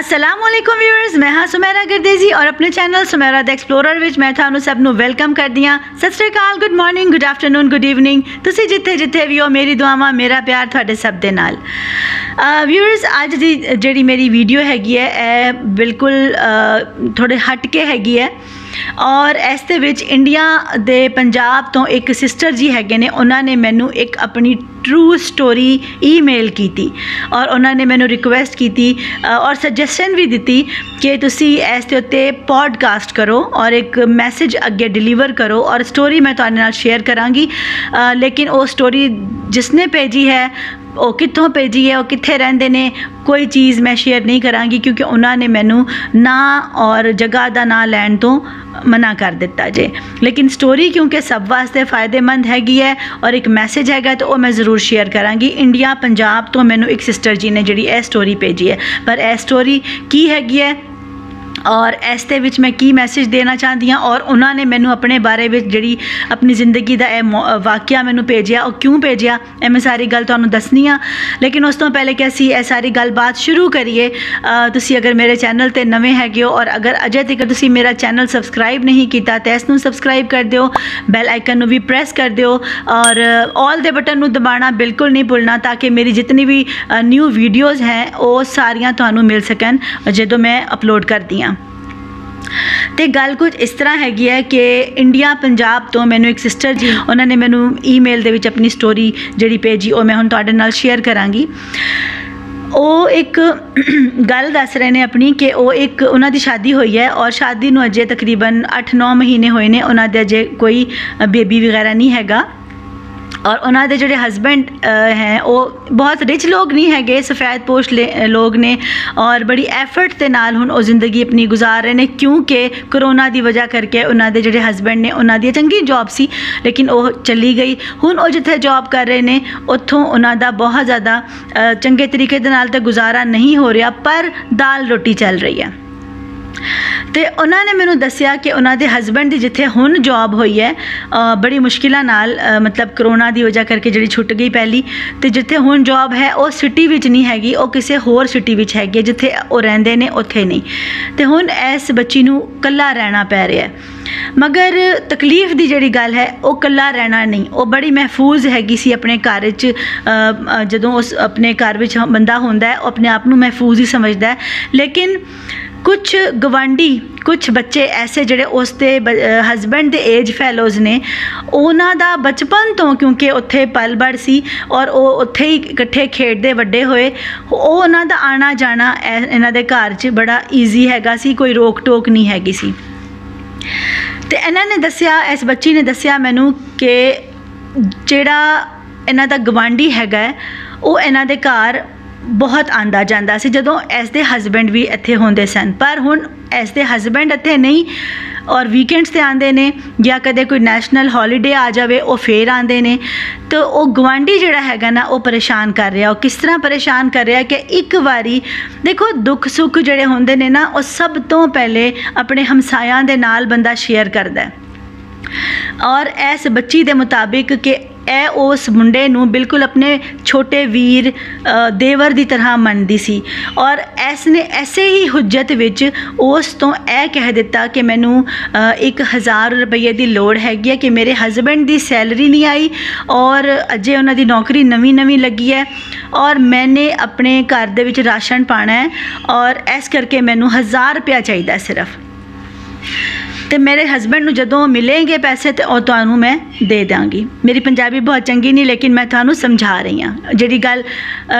ਅਸਲਾਮ ਵਾਲੇਕੁਮ viewers ਮੈਂ ਹਾਂ ਸੁਮੇਰਾ ਗਰਦੇਜ਼ੀ ਔਰ ਆਪਣੇ ਚੈਨਲ ਸੁਮੇਰਾ ਦਾ ਐਕਸਪਲੋਰਰ ਵਿੱਚ ਮੈਂ ਤੁਹਾਨੂੰ ਸਭ ਨੂੰ ਵੈਲਕਮ ਕਰਦੀ ਹਾਂ Sat Sri Akal good morning good afternoon good evening ਤੁਸੀਂ ਜਿੱਥੇ ਜਿੱਥੇ ਵੀ ਹੋ ਮੇਰੀ ਦੁਆਵਾਂ ਮੇਰਾ ਪਿਆਰ ਤੁਹਾਡੇ ਸਭ ਦੇ ਨਾਲ ਵੀਅਰਸ ਅੱਜ ਦੀ ਜਿਹੜੀ ਮੇਰੀ ਵੀਡੀਓ ਹੈਗੀ ਹੈ ਇਹ ਬਿਲਕੁਲ ਅ, ਥੋੜੇ ਹਟ ਕੇ ਹੈਗੀ ਹੈ ਔਰ ਇਸ ਦੇ ਵਿੱਚ ਇੰਡੀਆ ਦੇ ਪੰਜਾਬ ਤੋਂ ਇੱਕ ਸਿਸਟਰ ਜੀ ਹੈਗੇ ਨੇ ਉਹਨਾਂ ਨੇ ਮੈਨੂੰ ਇੱਕ ਆਪਣੀ ਟਰੂ ਸਟੋਰੀ ਈਮੇਲ ਕੀਤੀ ਔਰ ਉਹਨਾਂ ਨੇ ਮੈਨੂੰ ਰਿਕੁਐਸਟ ਕੀਤੀ ਅ, ਔਰ ਸਜੈਸ਼ਨ ਵੀ ਦਿੱਤੀ ਕਿ ਤੁਸੀਂ ਇਸ ਦੇ ਉੱਤੇ ਪੋਡਕਾਸਟ ਕਰੋ ਔਰ ਇੱਕ ਮੈਸੇਜ ਅੱਗੇ ਡਿਲੀਵਰ ਕਰੋ ਔਰ ਸਟੋਰੀ ਮੈਂ ਤੁਹਾਡੇ ਨਾਲ ਸ਼ੇਅਰ ਕਰਾਂਗੀ। ਅ, ਲੇਕਿਨ ਉਹ ਸਟੋਰੀ ਜਿਸਨੇ ਭੇਜੀ ਹੈ ਉਹ ਕਿੱਥੋਂ ਭੇਜੀ ਹੈ, ਉਹ ਕਿੱਥੇ ਰਹਿੰਦੇ ਨੇ, ਕੋਈ ਚੀਜ਼ ਮੈਂ ਸ਼ੇਅਰ ਨਹੀਂ ਕਰਾਂਗੀ ਕਿਉਂਕਿ ਉਹਨਾਂ ਨੇ ਮੈਨੂੰ ਨਾਂ ਔਰ ਜਗ੍ਹਾ ਦਾ ਨਾਂ ਲੈਣ ਤੋਂ ਮਨਾ ਕਰ ਦਿੱਤਾ ਜੇ। ਲੇਕਿਨ ਸਟੋਰੀ ਕਿਉਂਕਿ ਸਭ ਵਾਸਤੇ ਫਾਇਦੇਮੰਦ ਹੈਗੀ ਹੈ ਔਰ ਇੱਕ ਮੈਸੇਜ ਹੈਗਾ ਤਾਂ ਉਹ ਮੈਂ ਜ਼ਰੂਰ ਸ਼ੇਅਰ ਕਰਾਂਗੀ। ਇੰਡੀਆ ਪੰਜਾਬ ਤੋਂ ਮੈਨੂੰ ਇੱਕ ਸਿਸਟਰ ਜੀ ਨੇ ਜਿਹੜੀ ਇਹ ਸਟੋਰੀ ਭੇਜੀ ਹੈ। ਪਰ ਇਹ ਸਟੋਰੀ ਕੀ ਹੈਗੀ ਹੈ? ਔਰ ਇਸ ਦੇ ਵਿੱਚ ਮੈਂ ਕੀ ਮੈਸੇਜ ਦੇਣਾ ਚਾਹੁੰਦੀ ਹਾਂ ਔਰ ਉਹਨਾਂ ਨੇ ਮੈਨੂੰ ਆਪਣੇ ਬਾਰੇ ਵਿੱਚ ਜਿਹੜੀ ਆਪਣੀ ਜ਼ਿੰਦਗੀ ਦਾ ਇਹ ਮੌ- ਅ, ਵਾਕਿਆ ਮੈਨੂੰ ਭੇਜਿਆ ਉਹ ਕਿਉਂ ਭੇਜਿਆ ਇਹ ਮੈਂ ਸਾਰੀ ਗੱਲ ਤੁਹਾਨੂੰ ਦੱਸਣੀ ਆ ਲੇਕਿਨ ਉਸ ਤੋਂ ਪਹਿਲੇ ਕਿ ਅਸੀਂ ਇਹ ਸਾਰੀ ਗੱਲਬਾਤ ਸ਼ੁਰੂ ਕਰੀਏ ਅ, ਤੁਸੀਂ ਅਗਰ ਮੇਰੇ ਚੈਨਲ ਤੇ ਨਵੇਂ ਹੈਗੇ ਹੋ ਔਰ ਅਗਰ ਅਜੇ ਤੱਕ ਤੁਸੀਂ ਮੇਰਾ ਚੈਨਲ ਸਬਸਕ੍ਰਾਈਬ ਨਹੀਂ ਕੀਤਾ ਤਾਂ ਇਸ ਨੂੰ ਸਬਸਕ੍ਰਾਈਬ ਕਰ ਦਿਓ ਬੈਲ ਆਈਕਨ ਨੂੰ ਵੀ ਪ੍ਰੈਸ ਕਰ ਦਿਓ ਔਰ ਆਲ ਦੇ ਬਟਨ ਨੂੰ ਦਬਾਉਣਾ ਬਿਲਕੁਲ ਨਹੀਂ ਭੁੱਲਣਾ ਤਾਂ ਕਿ ਮੇਰੀ ਜਿਤਨੀ ਵੀ ਨਿਊ ਵੀਡੀਓਜ਼ ਹੈ ਉਹ ਸਾਰੀਆਂ ਤੁਹਾਨੂੰ ਮਿਲ ਸਕਣ। ਜਦੋਂ ਮੈਂ ਅਪਲੋਡ ਕਰਦੀ ਹਾਂ। ਤੇ ਗੱਲ ਕੁਝ ਇਸ ਤਰ੍ਹਾਂ ਹੈਗੀ ਹੈ ਕਿ ਇੰਡੀਆ ਪੰਜਾਬ ਤੋਂ ਮੈਨੂੰ ਇੱਕ ਸਿਸਟਰ ਜੀ ਉਹਨਾਂ ਨੇ ਮੈਨੂੰ ਈਮੇਲ ਦੇ ਵਿੱਚ ਆਪਣੀ ਸਟੋਰੀ ਜਿਹੜੀ ਭੇਜੀ ਉਹ ਮੈਂ ਹੁਣ ਤੁਹਾਡੇ ਨਾਲ ਸ਼ੇਅਰ ਕਰਾਂਗੀ। ਉਹ ਇੱਕ ਗੱਲ ਦੱਸ ਰਹੇ ਨੇ ਆਪਣੀ ਕਿ ਉਹ ਇੱਕ ਉਹਨਾਂ ਦੀ ਸ਼ਾਦੀ ਹੋਈ ਹੈ ਔਰ ਸ਼ਾਦੀ ਨੂੰ ਅਜੇ ਤਕਰੀਬਨ 8-9 ਮਹੀਨੇ ਹੋਏ ਨੇ ਉਹਨਾਂ ਦੇ ਅਜੇ ਕੋਈ ਬੇਬੀ ਵਗੈਰਾ ਨਹੀਂ ਹੈਗਾ। ਔਰ ਉਹਨਾਂ ਦੇ ਜਿਹੜੇ ਹਸਬੈਂਡ ਹੈ, ਉਹ ਬਹੁਤ ਰਿਚ ਲੋਕ ਨਹੀਂ ਹੈਗੇ, ਸਫੈਦ ਪੋਸ਼ ਲੇ- ਲੋਕ ਨੇ ਔਰ ਬੜੀ ਐਫਰਟ ਦੇ ਨਾਲ ਹੁਣ ਉਹ ਜ਼ਿੰਦਗੀ ਆਪਣੀ ਗੁਜ਼ਾਰ ਰਹੇ ਨੇ, ਕਿਉਂਕਿ ਕਰੋਨਾ ਦੀ ਵਜ੍ਹਾ ਕਰਕੇ ਉਹਨਾਂ ਦੇ ਜਿਹੜੇ ਹਸਬੈਂਡ ਨੇ, ਉਹਨਾਂ ਦੀ ਚੰਗੀ ਜੌਬ ਸੀ, ਲੇਕਿਨ ਉਹ ਚਲੀ ਗਈ। ਹੁਣ ਉਹ ਜਿੱਥੇ ਜੌਬ ਕਰ ਰਹੇ ਨੇ, ਉੱਥੋਂ ਉਹਨਾਂ ਦਾ ਬਹੁਤ ਜ਼ਿਆਦਾ ਚੰਗੇ ਤਰੀਕੇ ਦੇ ਨਾਲ ਤੇ ਗੁਜ਼ਾਰਾ ਨਹੀਂ ਹੋ ਰਿਹਾ, ਪਰ ਦਾਲ ਰੋਟੀ ਚੱਲ ਰਹੀ ਹੈ। ਤੇ ਉਹਨਾਂ ਨੇ ਮੈਨੂੰ ਦੱਸਿਆ ਕਿ ਉਹਨਾਂ ਦੇ ਹਸਬੰਡ ਦੀ ਜਿੱਥੇ ਹੁਣ ਜੌਬ ਹੋਈ ਹੈ ਅ, ਬੜੀ ਮੁਸ਼ਕਿਲਾਂ ਨਾਲ ਅ, ਮਤਲਬ ਕਰੋਨਾ ਦੀ ਵਜ੍ਹਾ ਕਰਕੇ ਜਿਹੜੀ ਛੁੱਟ ਗਈ ਪਹਿਲੀ ਤੇ ਜਿੱਥੇ ਹੁਣ ਜੌਬ ਹੈ ਉਹ ਸਿਟੀ ਵਿੱਚ ਨਹੀਂ ਹੈਗੀ ਉਹ ਕਿਸੇ ਹੋਰ ਸਿਟੀ ਵਿੱਚ ਹੈਗੀ ਹੈ, ਜਿੱਥੇ ਉਹ ਰਹਿੰਦੇ ਨੇ ਉੱਥੇ ਨਹੀਂ। ਤੇ ਹੁਣ ਇਸ ਬੱਚੀ ਨੂੰ ਇਕੱਲਾ ਰਹਿਣਾ ਪੈ ਰਿਹਾ ਹੈ। ਮਗਰ ਤਕਲੀਫ ਦੀ ਜਿਹੜੀ ਗੱਲ ਹੈ ਉਹ ਇਕੱਲਾ ਰਹਿਣਾ ਨਹੀਂ। ਉਹ ਬੜੀ ਮਹਿਫੂਜ਼ ਹੈਗੀ ਸੀ ਆਪਣੇ ਘਰ ਵਿੱਚ ਅ, ਅ, ਜਦੋਂ ਉਸ ਆਪਣੇ ਘਰ ਵਿੱਚ ਬੰਦਾ ਹੁੰਦਾ ਹੈ ਉਹ ਆਪਣੇ ਆਪ ਨੂੰ ਮਹਿਫੂਜ਼ ਹੀ ਸਮਝਦਾ ਹੈ। ਲੇਕਿਨ ਕੁਝ ਗਵਾਂਢੀ ਕੁਝ ਬੱਚੇ ਐਸੇ ਜਿਹੜੇ ਉਸ ਦੇ ਹਸਬੰਡ ਦੇ ਏਜ ਫੈਲੋਜ਼ ਨੇ ਉਹਨਾਂ ਦਾ ਬਚਪਨ ਤੋਂ ਕਿਉਂਕਿ ਉੱਥੇ ਪਲ ਬੜ ਸੀ ਔਰ ਉਹ ਉੱਥੇ ਹੀ ਇਕੱਠੇ ਖੇਡਦੇ ਵੱਡੇ ਹੋਏ ਉਹ ਉਹਨਾਂ ਦਾ ਆਣਾ ਜਾਣਾ ਇਹ- ਇਹਨਾਂ ਦੇ ਘਰ 'ਚ ਬੜਾ ਈਜ਼ੀ ਹੈਗਾ ਸੀ ਕੋਈ ਰੋਕ ਟੋਕ ਨਹੀਂ ਹੈਗੀ ਸੀ। ਤੇ ਇਹਨਾਂ ਨੇ ਦੱਸਿਆ ਇਸ ਬੱਚੀ ਨੇ ਦੱਸਿਆ ਮੈਨੂੰ ਕਿ ਜਿਹੜਾ ਇਹਨਾਂ ਦਾ ਗਵਾਂਢੀ ਹੈਗਾ ਹੈ, ਉਹ ਇਹਨਾਂ ਦੇ ਘਰ ਬਹੁਤ ਆਂਦਾ ਜਾਂਦਾ ਸੀ, ਜਦੋਂ ਇਸ ਦੇ ਹਸਬੈਂਡ ਵੀ ਇੱਥੇ ਹੁੰਦੇ ਸਨ। ਪਰ ਹੁਣ ਇਸ ਦੇ ਹਸਬੈਂਡ ਇੱਥੇ ਨਹੀਂ, ਔਰ ਵੀਕਐਂਡਸ ਤੇ ਆਂਦੇ ਨੇ, ਜਾਂ ਕਦੇ ਕੋਈ ਨੈਸ਼ਨਲ ਹੌਲੀਡੇ ਆ ਜਾਵੇ, ਉਹ ਫੇਰ ਆਂਦੇ ਨੇ। ਤੇ ਉਹ ਗਵਾਂਢੀ ਜਿਹੜਾ ਹੈਗਾ ਨਾ, ਉਹ ਪਰੇਸ਼ਾਨ ਕਰ ਰਿਹਾ। ਉਹ ਕਿਸ ਤਰ੍ਹਾਂ ਪਰੇਸ਼ਾਨ ਕਰ ਰਿਹਾ ਕਿ ਇੱਕ ਵਾਰੀ, ਦੇਖੋ, ਦੁੱਖ ਸੁੱਖ ਜਿਹੜੇ ਹੁੰਦੇ ਨੇ ਨਾ, ਉਹ ਸਭ ਤੋਂ ਪਹਿਲੇ ਆਪਣੇ ਹਮਸਾਇਆਂ ਦੇ ਨਾਲ ਬੰਦਾ ਸ਼ੇਅਰ ਕਰਦਾ ਹੈ। ਔਰ ਇਸ ਬੱਚੀ ਦੇ ਮੁਤਾਬਿਕ ਕਿ ਇਹ ਉਸ ਮੁੰਡੇ ਨੂੰ ਬਿਲਕੁਲ ਆਪਣੇ ਛੋਟੇ ਵੀਰ ਅ, ਦੇਵਰ ਦੀ ਤਰ੍ਹਾਂ ਮੰਨਦੀ ਸੀ ਔਰ ਇਸ ਨੇ ਐਸੇ ਹੀ ਹੁਜਤ ਵਿੱਚ ਉਸ ਤੋਂ ਇਹ ਕਹਿ ਦਿੱਤਾ ਕਿ ਮੈਨੂੰ ਅ, 1000 ਰੁਪਏ ਦੀ ਲੋੜ ਹੈਗੀ ਹੈ ਕਿ ਮੇਰੇ ਹਸਬੰਡ ਦੀ ਸੈਲਰੀ ਨਹੀਂ ਆਈ ਔਰ ਅਜੇ ਉਹਨਾਂ ਦੀ ਨੌਕਰੀ ਨਵੀਂ ਨਵੀਂ ਲੱਗੀ ਹੈ ਔਰ ਮੈਨੇ ਆਪਣੇ ਘਰ ਦੇ ਵਿੱਚ ਰਾਸ਼ਨ ਪਾਣਾ ਹੈ ਔਰ ਇਸ ਕਰਕੇ ਮੈਨੂੰ 1000 ਰੁਪਇਆ ਚਾਹੀਦਾ ਹੈ ਸਿਰਫ। ਤੇ ਮੇਰੇ ਹਸਬੰਡ ਨੂੰ ਜਦੋਂ ਮਿਲेंगे ਪੈਸੇ ਤੇ ਉਹ ਤੁਹਾਨੂੰ ਮੈਂ ਦੇ ਦਾਂਗੀ ਮੇਰੀ ਪੰਜਾਬੀ ਬਹੁਤ ਚੰਗੀ ਨਹੀਂ ਲੇਕਿਨ ਮੈਂ ਤੁਹਾਨੂੰ ਸਮਝਾ ਰਹੀ ਹਾਂ। ਜਿਹੜੀ ਗੱਲ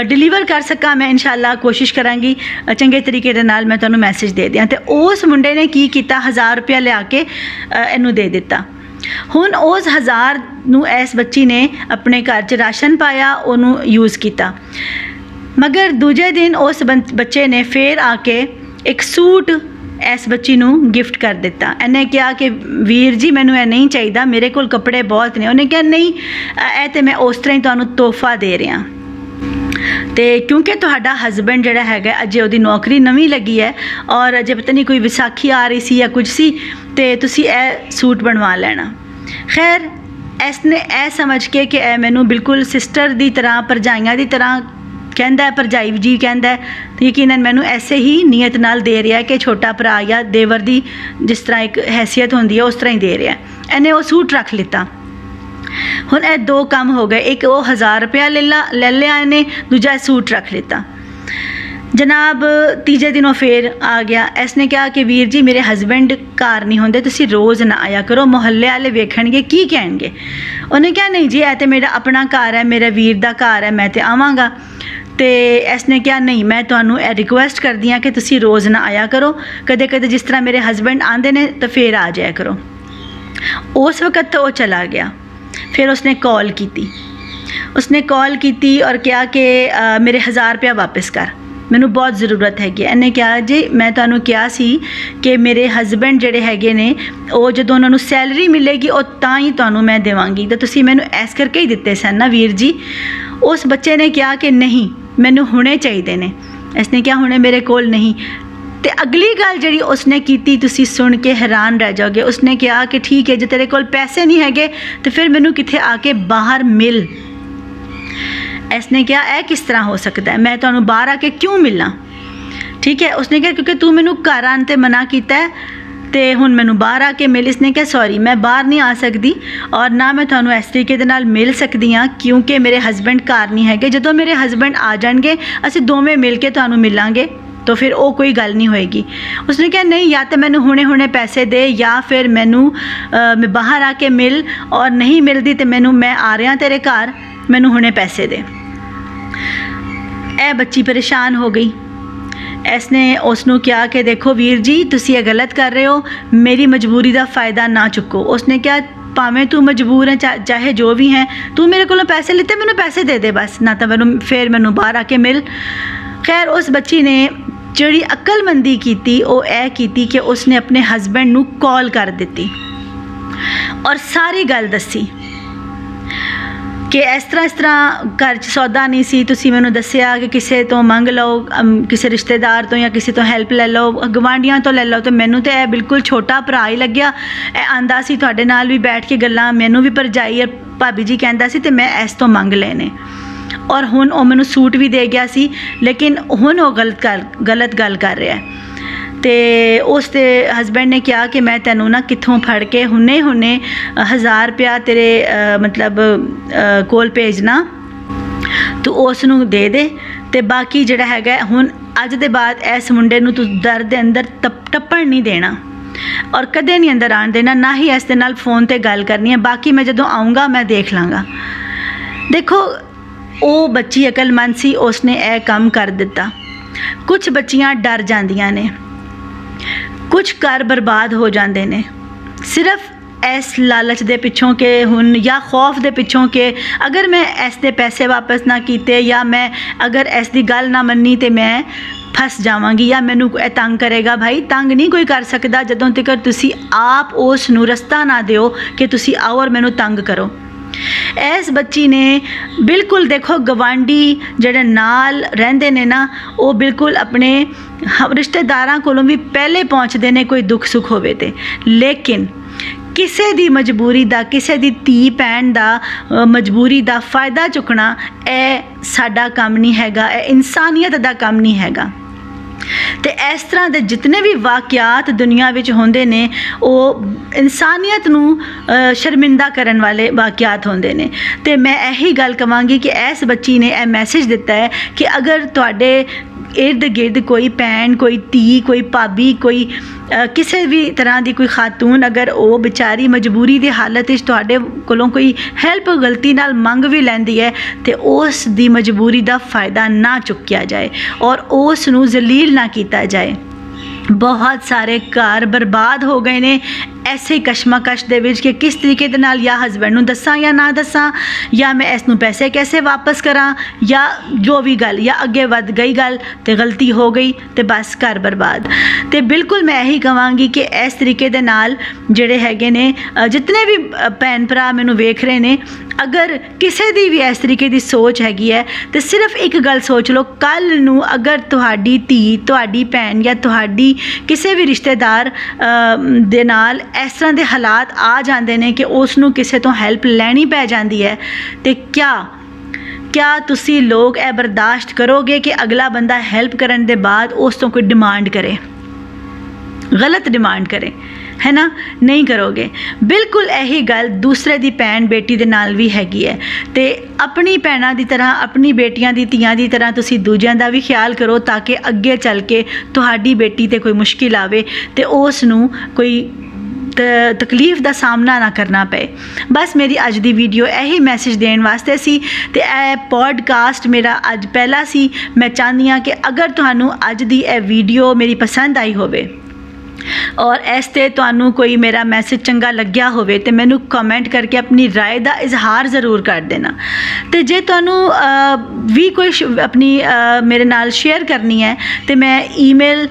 ਡਿਲੀਵਰ ਕਰ ਸਕਾਂ ਮੈਂ ਇਨਸ਼ਾਅੱਲਾ ਕੋਸ਼ਿਸ਼ ਕਰਾਂਗੀ। ਅ, ਚੰਗੇ ਤਰੀਕੇ ਦੇ ਨਾਲ ਮੈਂ ਤੁਹਾਨੂੰ ਮੈਸੇਜ ਦੇ ਦਿਆਂ ਤੇ ਉਸ ਮੁੰਡੇ ਨੇ ਕੀ ਕੀਤਾ? 1000 ਰੁਪਇਆ ਲਿਆ ਕੇ ਅ, ਇਹਨੂੰ ਦੇ ਦਿੱਤਾ। ਹੁਣ ਉਸ 1000 ਨੂੰ ਇਸ ਬੱਚੀ ਨੇ ਆਪਣੇ ਘਰ 'ਚ ਰਾਸ਼ਨ ਪਾਇਆ ਉਹਨੂੰ ਯੂਜ਼ ਕੀਤਾ। ਮਗਰ ਦੂਜੇ ਦਿਨ ਉਸ ਬੰ- ਬੱਚੇ ਨੇ ਫੇਰ ਆ ਕੇ ਇੱਕ ਸੂਟ ਇਸ ਬੱਚੀ ਨੂੰ ਗਿਫਟ ਕਰ ਦਿੱਤਾ। ਇਹਨੇ ਕਿਹਾ ਕਿ ਵੀਰ ਜੀ ਮੈਨੂੰ ਇਹ ਨਹੀਂ ਚਾਹੀਦਾ। ਮੇਰੇ ਕੋਲ ਕੱਪੜੇ ਬਹੁਤ ਨੇ। ਉਹਨੇ ਕਿਹਾ ਨਹੀਂ ਅ, ਇਹ ਤੇ ਮੈਂ ਉਸ ਤਰ੍ਹਾਂ ਹੀ ਤੁਹਾਨੂੰ ਤੋਹਫਾ ਦੇ ਰਿਹਾ। ਤੇ ਕਿਉਂਕਿ ਤੁਹਾਡਾ ਹਸਬੰਡ ਜਿਹੜਾ ਹੈਗਾ ਅਜੇ ਉਹਦੀ ਨੌਕਰੀ ਨਵੀਂ ਲੱਗੀ ਹੈ ਔਰ ਅਜੇ ਪਤਾ ਨਹੀਂ ਕੋਈ ਵਿਸਾਖੀ ਆ ਰਹੀ ਸੀ ਜਾਂ ਕੁਝ ਸੀ ਤੇ ਤੁਸੀਂ ਇਹ ਸੂਟ ਬਣਵਾ ਲੈਣਾ। ਖੈਰ ਇਸ ਨੇ ਇਹ ਸਮਝ ਕੇ ਕਿ ਇਹ ਮੈਨੂੰ ਬਿਲਕੁਲ ਸਿਸਟਰ ਦੀ ਤਰ੍ਹਾਂ ਭਰਜਾਈਆਂ ਦੀ ਤਰ੍ਹਾਂ ਕਹਿੰਦਾ ਹੈ ਭਰਜਾਈ ਜੀ ਕਹਿੰਦਾ ਹੈ ਤੇ ਯਕੀਨਨ ਮੈਨੂੰ ਐਸੇ ਹੀ ਨੀਅਤ ਨਾਲ ਦੇ ਰਿਹਾ ਹੈ ਕਿ ਛੋਟਾ ਭਰਾ ਜਾਂ ਦੇਵਰ ਦੀ ਜਿਸ ਤਰ੍ਹਾਂ ਇੱਕ ਹੈਸੀਅਤ ਹੁੰਦੀ ਹੈ, ਉਸ ਤਰ੍ਹਾਂ ਹੀ ਦੇ ਰਿਹਾ ਹੈ। ਇਹਨੇ ਉਹ ਸੂਟ ਰੱਖ ਲਿੱਤਾ। ਹੁਣ ਇਹ ਦੋ ਕੰਮ ਹੋ ਗਏ। ਇੱਕ ਉਹ 1000 ਰੁਪਇਆ ਲੈ ਲਾ ਲੈ ਲਿਆ ਇਹਨੇ, ਦੂਜਾ ਇਹ ਸੂਟ ਰੱਖ ਲਿੱਤਾ। ਜਨਾਬ, ਤੀਜੇ ਦਿਨੋਂ ਫੇਰ ਆ ਗਿਆ। ਇਸਨੇ ਕਿਹਾ ਕਿ ਵੀਰ ਜੀ, ਮੇਰੇ ਹਸਬੈਂਡ ਘਰ ਨਹੀਂ ਹੁੰਦੇ, ਤੁਸੀਂ ਰੋਜ਼ ਨਾ ਆਇਆ ਕਰੋ। ਮੁਹੱਲੇ ਵਾਲੇ ਵੇਖਣਗੇ, ਕੀ ਕਹਿਣਗੇ। ਉਹਨੇ ਕਿਹਾ, ਨਹੀਂ ਜੀ, ਇਹ ਤੇ ਮੇਰਾ ਆਪਣਾ ਘਰ ਹੈ, ਮੇਰੇ ਵੀਰ ਦਾ ਘਰ ਹੈ, ਮੈਂ ਤੇ ਆਵਾਂਗਾ। ਤੇ ਇਸਨੇ ਕਿਹਾ ਨਹੀਂ ਮੈਂ ਤੁਹਾਨੂੰ ਇਹ ਰਿਕੁਐਸਟ ਕਰਦੀ ਹਾਂ ਕਿ ਤੁਸੀਂ ਰੋਜ਼ ਨਾ ਆਇਆ ਕਰੋ। ਕਦੇ ਕਦੇ ਜਿਸ ਤਰ੍ਹਾਂ ਮੇਰੇ ਹਸਬੈਂਡ ਆਂਦੇ ਨੇ ਤਾਂ ਫੇਰ ਆ ਜਾਇਆ ਕਰੋ। ਉਸ ਵਕਤ ਤਾਂ ਉਹ ਚਲਾ ਗਿਆ। ਫਿਰ ਉਸਨੇ ਕਾਲ ਕੀਤੀ। ਉਸਨੇ ਕਾਲ ਕੀਤੀ ਔਰ ਕਿਹਾ ਕਿ ਅ, ਮੇਰੇ 1000 ਰੁਪਇਆ ਵਾਪਸ ਕਰ। ਮੈਨੂੰ ਬਹੁਤ ਜ਼ਰੂਰਤ ਹੈਗੀ ਹੈ। ਇਹਨੇ ਕਿਹਾ, ਜੀ, ਮੈਂ ਤੁਹਾਨੂੰ ਕਿਹਾ ਸੀ ਕਿ ਮੇਰੇ ਹਸਬੈਂਡ ਜਿਹੜੇ ਹੈਗੇ ਨੇ, ਉਹ ਜਦੋਂ ਉਹਨਾਂ ਨੂੰ ਸੈਲਰੀ ਮਿਲੇਗੀ, ਉਹ ਤਾਂ ਹੀ ਤੁਹਾਨੂੰ ਮੈਂ ਦੇਵਾਂਗੀ। ਤਾਂ ਤੁਸੀਂ ਮੈਨੂੰ ਐਸ ਕਰਕੇ ਹੀ ਦਿੱਤੇ ਸਨ ਨਾ ਵੀਰ ਜੀ। ਉਸ ਬੱਚੇ ਨੇ ਕਿਹਾ ਕਿ ਨਹੀਂ, ਮੈਨੂੰ ਹੁਣੇ ਚਾਹੀਦੇ ਨੇ। ਇਸਨੇ ਕਿਹਾ, ਹੁਣੇ ਮੇਰੇ ਕੋਲ ਨਹੀਂ। ਤੇ ਅਗਲੀ ਗੱਲ ਜਿਹੜੀ ਉਸਨੇ ਕੀਤੀ, ਤੁਸੀਂ ਸੁਣ ਕੇ ਹੈਰਾਨ ਰਹਿ ਜਾਓਗੇ। ਉਸਨੇ ਕਿਹਾ ਕਿ ਠੀਕ ਹੈ, ਜੇ ਤੇਰੇ ਕੋਲ ਪੈਸੇ ਨਹੀਂ ਹੈਗੇ, ਤੇ ਫਿਰ ਮੈਨੂੰ ਕਿੱਥੇ ਆ ਕੇ ਬਾਹਰ ਮਿਲ? ਇਸਨੇ ਕਿਹਾ ਇਹ ਕਿਸ ਤਰ੍ਹਾਂ ਹੋ ਸਕਦਾ ਹੈ ਮੈਂ ਤੁਹਾਨੂੰ ਬਾਹਰ ਆ ਕੇ ਕਿਉਂ ਮਿਲਾਂ ਠੀਕ ਹੈ ਉਸਨੇ ਕਿਹਾ ਕਿਉਂਕਿ ਤੂੰ ਮੈਨੂੰ ਘਰ ਆਉਣ ਤੇ ਮਨਾ ਕੀਤਾ ਹੈ ਤੇ ਹੁਣ ਮੈਨੂੰ ਬਾਹਰ ਆ ਕੇ ਮਿਲ ਇਸਨੇ ਕਿਹਾ ਸੌਰੀ ਮੈਂ ਬਾਹਰ ਨਹੀਂ ਆ ਸਕਦੀ ਔਰ ਨਾ ਮੈਂ ਤੁਹਾਨੂੰ ਇਸ ਤਰੀਕੇ ਦੇ ਨਾਲ ਮਿਲ ਸਕਦੀ ਹਾਂ ਕਿਉਂਕਿ ਮੇਰੇ ਹਸਬੈਂਡ ਘਰ ਨਹੀਂ ਹੈਗੇ ਜਦੋਂ ਮੇਰੇ ਹਸਬੈਂਡ ਆ ਜਾਣਗੇ ਅਸੀਂ ਦੋਵੇਂ ਮਿਲ ਕੇ ਤੁਹਾਨੂੰ ਮਿਲਾਂਗੇ ਤਾਂ ਫਿਰ ਉਹ ਕੋਈ ਗੱਲ ਨਹੀਂ ਹੋਏਗੀ ਉਸਨੇ ਕਿਹਾ ਨਹੀਂ ਜਾਂ ਤਾਂ ਮੈਨੂੰ ਹੁਣੇ ਹੁਣੇ ਪੈਸੇ ਦੇ ਜਾਂ ਫਿਰ ਮੈਨੂੰ ਅ, ਮੈਂ ਬਾਹਰ ਆ ਕੇ ਮਿਲ ਔਰ ਨਹੀਂ ਮਿਲਦੀ ਤੇ ਮੈਨੂੰ ਮੈਂ ਆ ਰਿਹਾ ਤੇਰੇ ਘਰ ਮੈਨੂੰ ਹੁਣੇ ਪੈਸੇ ਦੇ ਇਹ ਬੱਚੀ ਪਰੇਸ਼ਾਨ ਹੋ ਗਈ। ਇਸ ਨੇ ਉਸ ਨੂੰ ਕਿਹਾ ਕਿ ਦੇਖੋ ਵੀਰ ਜੀ, ਤੁਸੀਂ ਇਹ ਗਲਤ ਕਰ ਰਹੇ ਹੋ, ਮੇਰੀ ਮਜਬੂਰੀ ਦਾ ਫਾਇਦਾ ਨਾ ਚੁੱਕੋ। ਉਸਨੇ ਕਿਹਾ, ਭਾਵੇਂ ਤੂੰ ਮਜਬੂਰ ਹੈ, ਚਾ- ਚਾਹੇ ਜੋ ਵੀ ਹੈ, ਤੂੰ ਮੇਰੇ ਕੋਲੋਂ ਪੈਸੇ ਲਿੱਤੇ, ਮੈਨੂੰ ਪੈਸੇ ਦੇ ਦੇ ਬਸ। ਨਾ ਤਾਂ ਮੈਨੂੰ, ਫੇਰ ਮੈਨੂੰ ਬਾਹਰ ਆ ਕੇ ਮਿਲ। ਖੈਰ, ਉਸ ਬੱਚੀ ਨੇ ਜਿਹੜੀ ਅਕਲਮੰਦੀ ਕੀਤੀ, ਉਹ ਇਹ ਕੀਤੀ ਕਿ ਉਸਨੇ ਆਪਣੇ ਹਸਬੈਂਡ ਨੂੰ ਕਾਲ ਕਰ ਦਿੱਤੀ। ਔਰ ਸਾਰੀ ਗੱਲ ਦੱਸੀ। ਕਿ ਇਸ ਤਰ੍ਹਾਂ ਇਸ ਤਰ੍ਹਾਂ ਘਰ 'ਚ ਸੌਦਾ ਨਹੀਂ ਸੀ। ਤੁਸੀਂ ਮੈਨੂੰ ਦੱਸਿਆ ਕਿ ਕਿਸੇ ਤੋਂ ਮੰਗ ਲਓ ਅਮ, ਕਿਸੇ ਰਿਸ਼ਤੇਦਾਰ ਤੋਂ ਜਾਂ ਕਿਸੇ ਤੋਂ ਹੈਲਪ ਲੈ ਲਓ ਗਵਾਂਢੀਆਂ ਤੋਂ ਲੈ ਲਓ ਤੇ ਮੈਨੂੰ ਤੇ ਇਹ ਬਿਲਕੁਲ ਛੋਟਾ ਭਰਾ ਹੀ ਲੱਗਿਆ। ਇਹ ਆਂਦਾ ਸੀ ਤੁਹਾਡੇ ਨਾਲ ਵੀ ਬੈਠ ਕੇ ਗੱਲਾਂ ਮੈਨੂੰ ਵੀ ਭਰਜਾਈ ਔਰ ਭਾਬੀ ਜੀ ਕਹਿੰਦਾ ਸੀ ਤੇ ਮੈਂ ਇਸ ਤੋਂ ਮੰਗ ਲਏ ਨੇ ਔਰ ਹੁਣ ਉਹ ਮੈਨੂੰ ਸੂਟ ਵੀ ਦੇ ਗਿਆ ਸੀ ਲੇਕਿਨ ਹੁਣ ਉਹ ਗਲਤ ਕਰ ਗਲਤ ਗੱਲ ਕਰ ਰਿਹਾ ਹੈ। ਤੇ ਉਸ ਦੇ ਹਸਬੈਂਡ ਨੇ ਕਿਹਾ ਕਿ ਮੈਂ ਤੈਨੂੰ ਨਾ ਕਿੱਥੋਂ ਫੜ ਕੇ ਹੁਣੇ ਹੁਣੇ 1000 ਰੁਪਇਆ ਤੇਰੇ ਅ, ਮਤਲਬ ਅ, ਕੋਲ ਭੇਜਣਾ। ਤੂੰ ਉਸ ਨੂੰ ਦੇ ਦੇ ਤੇ ਬਾਕੀ ਜਿਹੜਾ ਹੈਗਾ ਹੁਣ ਅੱਜ ਦੇ ਬਾਅਦ ਇਸ ਮੁੰਡੇ ਨੂੰ ਤੂੰ ਦਰ ਦੇ ਅੰਦਰ ਤਪ- ਟੱਪਣ ਨਹੀਂ ਦੇਣਾ। ਔਰ ਕਦੇ ਨਹੀਂ ਅੰਦਰ ਆਣ ਦੇਣਾ ਨਾ ਹੀ ਇਸ ਦੇ ਨਾਲ ਫੋਨ ਤੇ ਗੱਲ ਕਰਨੀ ਹੈ। ਬਾਕੀ ਮੈਂ ਜਦੋਂ ਆਉਂਗਾ ਮੈਂ ਦੇਖ ਲਾਂਗਾ। ਦੇਖੋ ਉਹ ਬੱਚੀ ਅਕਲਮੰਦ ਸੀ ਉਸਨੇ ਇਹ ਕੰਮ ਕਰ ਦਿੱਤਾ। ਕੁਝ ਬੱਚੀਆਂ ਡਰ ਜਾਂਦੀਆਂ ਨੇ। ਕੁਝ ਘਰ ਬਰਬਾਦ ਹੋ ਜਾਂਦੇ ਨੇ। ਸਿਰਫ ਇਸ ਲਾਲਚ ਦੇ ਪਿੱਛੋਂ ਕਿ ਹੁਣ ਜਾਂ ਖੌਫ ਦੇ ਪਿੱਛੋਂ ਕਿ ਅਗਰ ਮੈਂ ਇਸ ਦੇ ਪੈਸੇ ਵਾਪਸ ਨਾ ਕੀਤੇ ਜਾਂ ਮੈਂ ਅਗਰ ਇਸ ਦੀ ਗੱਲ ਨਾ ਮੰਨੀ ਤੇ ਮੈਂ ਫਸ ਜਾਵਾਂਗੀ ਜਾਂ ਮੈਨੂੰ ਇਹ ਤੰਗ ਕਰੇਗਾ, ਭਾਈ ਤੰਗ ਨਹੀਂ ਕੋਈ ਕਰ ਸਕਦਾ ਜਦੋਂ ਤੱਕ ਤੁਸੀਂ ਆਪ ਉਸ ਨੂੰ ਰਸਤਾ ਨਾ ਦਿਓ ਕਿ ਤੁਸੀਂ ਆਓ ਔਰ ਮੈਨੂੰ ਤੰਗ ਕਰੋ। ਇਸ ਬੱਚੀ ਨੇ ਬਿਲਕੁਲ ਦੇਖੋ ਗਵਾਂਢੀ ਜਿਹੜੇ ਨਾਲ ਰਹਿੰਦੇ ਨੇ ਨਾ ਉਹ ਬਿਲਕੁਲ ਆਪਣੇ ਹ- ਰਿਸ਼ਤੇਦਾਰਾਂ ਕੋਲੋਂ ਵੀ ਪਹਿਲੇ ਪਹੁੰਚਦੇ ਨੇ ਕੋਈ ਦੁੱਖ ਸੁੱਖ ਹੋਵੇ ਤੇ। ਲੇਕਿਨ ਕਿਸੇ ਦੀ ਮਜਬੂਰੀ ਦਾ ਕਿਸੇ ਦੀ ਧੀ ਭੈਣ ਦਾ ਅ, ਮਜਬੂਰੀ ਦਾ ਫਾਇਦਾ ਚੁੱਕਣਾ ਇਹ ਸਾਡਾ ਕੰਮ ਨਹੀਂ ਹੈਗਾ ਇਹ ਇਨਸਾਨੀਅਤ ਦਾ ਕੰਮ ਨਹੀਂ ਹੈਗਾ। ਤੇ ਇਸ ਤਰ੍ਹਾਂ ਦੇ ਜਿਤਨੇ ਵੀ ਵਾਕਿਆਤ ਦੁਨੀਆ ਵਿੱਚ ਹੁੰਦੇ ਨੇ ਉਹ ਇਨਸਾਨੀਅਤ ਨੂੰ ਅ, ਸ਼ਰਮਿੰਦਾ ਕਰਨ ਵਾਲੇ ਵਾਕਿਆਤ ਹੁੰਦੇ ਨੇ। ਤੇ ਮੈਂ ਇਹੀ ਗੱਲ ਕਵਾਂਗੀ ਕਿ ਇਸ ਬੱਚੀ ਨੇ ਇਹ ਮੈਸੇਜ ਦਿੱਤਾ ਹੈ ਕਿ ਅਗਰ ਤੁਹਾਡੇ ਇਰਦ ਗਿਰਦ ਕੋਈ ਭੈਣ ਕੋਈ ਧੀ ਕੋਈ ਭਾਬੀ ਕੋਈ ਅ, ਕਿਸੇ ਵੀ ਤਰ੍ਹਾਂ ਦੀ ਕੋਈ ਖਾਤੂਨ ਅਗਰ ਉਹ ਵਿਚਾਰੀ ਮਜਬੂਰੀ ਦੀ ਹਾਲਤ ਵਿੱਚ ਤੁਹਾਡੇ ਕੋਲੋਂ ਕੋਈ ਹੈਲਪ ਗਲਤੀ ਨਾਲ ਮੰਗ ਵੀ ਲੈਂਦੀ ਹੈ ਤੇ ਉਸ ਦੀ ਮਜਬੂਰੀ ਦਾ ਫਾਇਦਾ ਨਾ ਚੁੱਕਿਆ ਜਾਏ ਔਰ ਉਸ ਨੂੰ ਜ਼ਲੀਲ ਨਾ ਕੀਤਾ ਜਾਏ। ਬਹੁਤ ਸਾਰੇ ਘਰ ਬਰਬਾਦ ਹੋ ਗਏ ਨੇ। ਐਸੇ ਕਸ਼ਮਕਸ਼ ਦੇ ਵਿੱਚ ਕਿ ਕਿਸ ਤਰੀਕੇ ਦੇ ਨਾਲ ਜਾਂ ਹਸਬੈਂਡ ਨੂੰ ਦੱਸਾਂ ਜਾਂ ਨਾ ਦੱਸਾਂ ਜਾਂ ਮੈਂ ਇਸ ਨੂੰ ਪੈਸੇ ਕੈਸੇ ਵਾਪਸ ਕਰਾਂ ਜਾਂ ਜੋ ਵੀ ਗੱਲ ਜਾਂ ਅੱਗੇ ਵੱਧ ਗਈ ਗੱਲ ਤੇ ਗਲਤੀ ਹੋ ਗਈ ਤੇ ਬਸ ਘਰ ਬਰਬਾਦ। ਤੇ ਬਿਲਕੁਲ ਮੈਂ ਇਹੀ ਕਵਾਂਗੀ ਕਿ ਇਸ ਤਰੀਕੇ ਦੇ ਨਾਲ ਜਿਹੜੇ ਹੈਗੇ ਨੇ ਅ, ਜਿਤਨੇ ਵੀ ਅ, ਭੈਣ ਭਰਾ ਮੈਨੂੰ ਵੇਖ ਰਹੇ ਨੇ ਅਗਰ ਕਿਸੇ ਦੀ ਵੀ ਇਸ ਤਰੀਕੇ ਦੀ ਸੋਚ ਹੈਗੀ ਹੈ ਤੇ ਸਿਰਫ ਇੱਕ ਗੱਲ ਸੋਚ ਲਓ ਕੱਲ ਨੂੰ ਅਗਰ ਤੁਹਾਡੀ ਧੀ ਤੁਹਾਡੀ ਭੈਣ ਜਾਂ ਤੁਹਾਡੀ ਕਿਸੇ ਵੀ ਰਿਸ਼ਤੇਦਾਰ ਅ, ਦੇ ਨਾਲ ਇਸ ਤਰ੍ਹਾਂ ਦੇ ਹਾਲਾਤ ਆ ਜਾਂਦੇ ਨੇ ਕਿ ਉਸ ਨੂੰ ਕਿਸੇ ਤੋਂ ਹੈਲਪ ਲੈਣੀ ਪੈ ਜਾਂਦੀ ਹੈ ਤੇ ਕਿਆ ਕਿਆ ਤੁਸੀਂ ਲੋਕ ਇਹ ਬਰਦਾਸ਼ਤ ਕਰੋਗੇ ਕਿ ਅਗਲਾ ਬੰਦਾ ਹੈਲਪ ਕਰਨ ਦੇ ਬਾਅਦ ਉਸ ਤੋਂ ਕੋਈ ਡਿਮਾਂਡ ਕਰੇ? ਗਲਤ ਡਿਮਾਂਡ ਕਰੇ, ਹੈ ਨਾ? ਨਹੀਂ ਕਰੋਗੇ। ਬਿਲਕੁਲ ਇਹੀ ਗੱਲ ਦੂਸਰੇ ਦੀ ਭੈਣ ਬੇਟੀ ਦੇ ਨਾਲ ਵੀ ਹੈਗੀ ਹੈ। ਤੇ ਆਪਣੀ ਭੈਣਾਂ ਦੀ ਤਰ੍ਹਾਂ, ਆਪਣੀ ਬੇਟੀਆਂ ਦੀ, ਧੀਆਂ ਦੀ ਤਰ੍ਹਾਂ ਤੁਸੀਂ ਦੂਜਿਆਂ ਦਾ ਵੀ ਖਿਆਲ ਕਰੋ ਤਾਂ ਕਿ ਅੱਗੇ ਚੱਲ ਕੇ ਤੁਹਾਡੀ ਬੇਟੀ ਤੇ ਕੋਈ ਮੁਸ਼ਕਿਲ ਆਵੇ ਤੇ ਉਸ ਨੂੰ ਕੋਈ ਤ- ਤਕਲੀਫ ਦਾ ਸਾਹਮਣਾ ਨਾ ਕਰਨਾ ਪਏ। ਬਸ ਮੇਰੀ ਅੱਜ ਦੀ ਵੀਡੀਓ ਇਹੀ ਮੈਸੇਜ ਦੇਣ ਵਾਸਤੇ ਸੀ ਤੇ ਇਹ ਪੋਡਕਾਸਟ ਮੇਰਾ ਅੱਜ ਪਹਿਲਾ ਸੀ। ਮੈਂ ਚਾਹੁੰਦੀ ਹਾਂ ਕਿ ਅਗਰ ਤੁਹਾਨੂੰ ਅੱਜ ਦੀ ਇਹ ਵੀਡੀਓ ਮੇਰੀ ਪਸੰਦ ਆਈ ਹੋਵੇ। ਔਰ ਇਸ ਤੇ ਤੁਹਾਨੂੰ ਕੋਈ ਮੇਰਾ ਮੈਸੇਜ ਚੰਗਾ ਲੱਗਿਆ ਹੋਵੇ ਤੇ ਮੈਨੂੰ ਕਮੈਂਟ ਕਰਕੇ ਆਪਣੀ رائے ਦਾ ਇਜ਼ਹਾਰ ਜ਼ਰੂਰ ਕਰ ਦੇਣਾ ਤੇ ਜੇ ਤੁਹਾਨੂੰ ਅ, ਵੀ ਕੋਈ ਸ਼- ਆਪਣੀ ਅ, ਮੇਰੇ ਨਾਲ ਸ਼ੇਅਰ ਕਰਨੀ ਹੈ ਤੇ ਮੈਂ ਈਮੇਲ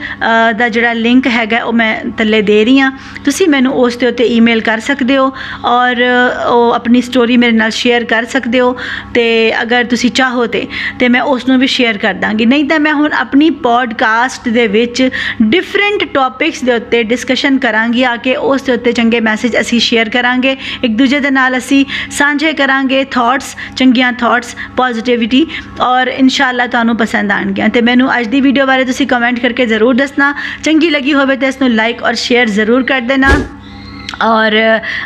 ਦਾ ਜਿਹੜਾ ਲਿੰਕ ਹੈਗਾ ਉਹ ਮੈਂ ਥੱਲੇ ਦੇ ਰਹੀ ਹਾਂ ਤੁਸੀਂ ਮੈਨੂੰ ਉਸ ਦੇ ਉੱਤੇ ਈਮੇਲ ਕਰ ਸਕਦੇ ਹੋ ਔਰ ਅ, ਉਹ ਆਪਣੀ ਸਟੋਰੀ ਮੇਰੇ ਨਾਲ ਸ਼ੇਅਰ ਕਰ ਸਕਦੇ ਹੋ ਤੇ ਅਗਰ ਤੁਸੀਂ ਚਾਹੋ ਤੇ ਤੇ ਮੈਂ ਉਸ ਨੂੰ ਵੀ ਸ਼ੇਅਰ ਕਰ ਦਾਂਗੀ ਨਹੀਂ ਤਾਂ ਮੈਂ ਹੁਣ ਆਪਣੀ ਪੋਡਕਾਸਟ ਦੇ ਵਿੱਚ ਡਿਫਰੈਂਟ ਟੌਪਿਕਸ ਦੇ ਉੱਤੇ ਡਿਸਕਸ਼ਨ ਕਰਾਂਗੀ, ਆ ਕੇ ਉਸ ਦੇ ਉੱਤੇ ਚੰਗੇ ਮੈਸੇਜ ਅਸੀਂ ਸ਼ੇਅਰ ਕਰਾਂਗੇ। ਇੱਕ ਦੂਜੇ ਦੇ ਨਾਲ ਅਸੀਂ ਸਾਂਝੇ ਕਰਾਂਗੇ ਥਾਟਸ ਚੰਗੀਆਂ ਥਾਟਸ ਪੋਜ਼ਿਟਿਵਿਟੀ ਔਰ ਇਨਸ਼ਾਅੱਲਾ ਤੁਹਾਨੂੰ ਪਸੰਦ ਆਣਗੀਆਂ ਤੇ ਮੈਨੂੰ ਅੱਜ ਦੀ ਵੀਡੀਓ ਬਾਰੇ ਤੁਸੀਂ ਕਮੈਂਟ ਕਰਕੇ ਜ਼ਰੂਰ ਦੱਸਣਾ। ਚੰਗੀ ਲੱਗੀ ਹੋਵੇ ਤਾਂ ਇਸ ਨੂੰ ਲਾਈਕ ਔਰ ਸ਼ੇਅਰ ਜ਼ਰੂਰ ਕਰ ਦੇਣਾ। ਔਰ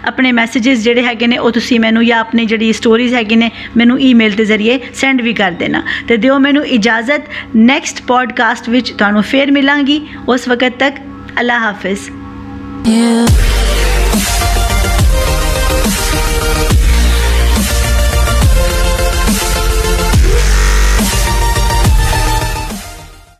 ਆਪਣੇ ਮੈਸੇजेस ਜਿਹੜੇ ਹੈਗੇ ਨੇ, ਉਹ ਤੁਸੀਂ ਮੈਨੂੰ ਜਾਂ ਆਪਣੀ ਜਿਹੜੀ ਸਟੋਰੀਜ਼ ਹੈਗੇ ਨੇ, ਮੈਨੂੰ ਈਮੇਲ ਦੇ ਜ਼ਰੀਏ ਸੈਂਡ ਵੀ ਕਰ ਦੇਣਾ। ਤੇ ਦਿਓ ਮੈਨੂੰ ਇਜਾਜ਼ਤ। ਨੈਕਸਟ ਪੋਡਕਾਸਟ ਵਿੱਚ ਤੁਹਾਨੂੰ ਫੇਰ ਮਿਲਾਂਗੀ। ਉਸ ਵਕਤ ਤੱਕ আল্লাহ হাফেজ